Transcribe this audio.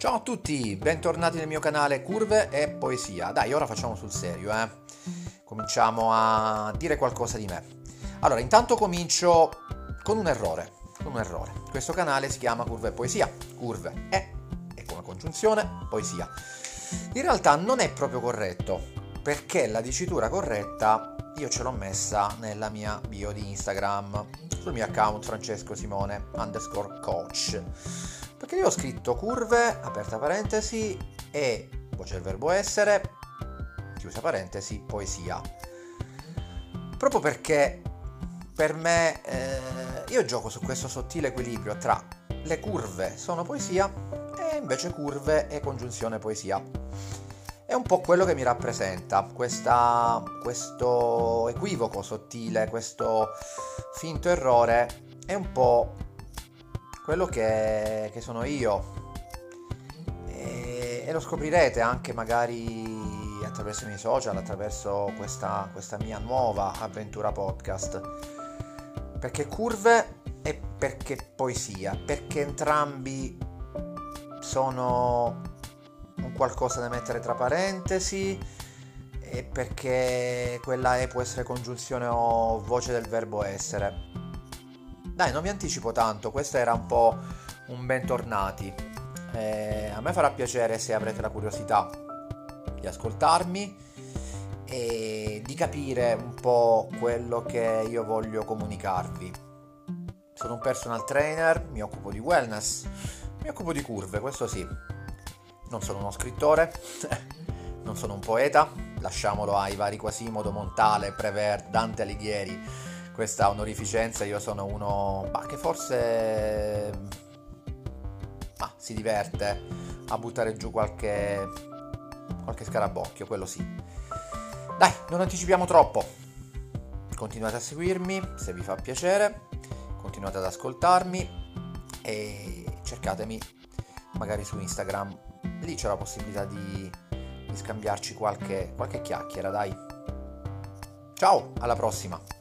Ciao a tutti, bentornati nel mio canale Curve e Poesia. Dai, ora facciamo sul serio, eh. Cominciamo a dire qualcosa di me. Allora, intanto comincio con un errore, con un errore. Questo canale si chiama Curve e Poesia. Curve è, e come congiunzione, poesia. In realtà non è proprio corretto, perché la dicitura corretta io ce l'ho messa nella mia bio di Instagram, sul mio account Francesco Simone underscore coach perché io ho scritto curve, aperta parentesi, e poi c'è verbo essere, chiusa parentesi, poesia. Proprio perché per me eh, io gioco su questo sottile equilibrio tra le curve sono poesia e invece curve e congiunzione poesia. È un po' quello che mi rappresenta, questa, questo equivoco sottile, questo finto errore, è un po' quello che, che sono io. E, e, lo scoprirete anche magari attraverso i miei social, attraverso questa, questa mia nuova avventura podcast. Perché curve e perché poesia, perché entrambi sono un qualcosa da mettere tra parentesi e perché quella E può essere congiunzione o voce del verbo essere. Dai, non mi anticipo tanto, questo era un po' un bentornati. Eh, a me farà piacere se avrete la curiosità di ascoltarmi e di capire un po' quello che io voglio comunicarvi. Sono un personal trainer, mi occupo di wellness, mi occupo di curve, questo sì. Non sono uno scrittore, non sono un poeta, lasciamolo ai vari Quasimodo, Montale, Prevert, Dante Alighieri questa onorificenza io sono uno bah, che forse bah, si diverte a buttare giù qualche, qualche scarabocchio, quello sì. Dai, non anticipiamo troppo. Continuate a seguirmi se vi fa piacere, continuate ad ascoltarmi e cercatemi magari su Instagram. Lì c'è la possibilità di, di scambiarci qualche, qualche chiacchiera, dai. Ciao, alla prossima!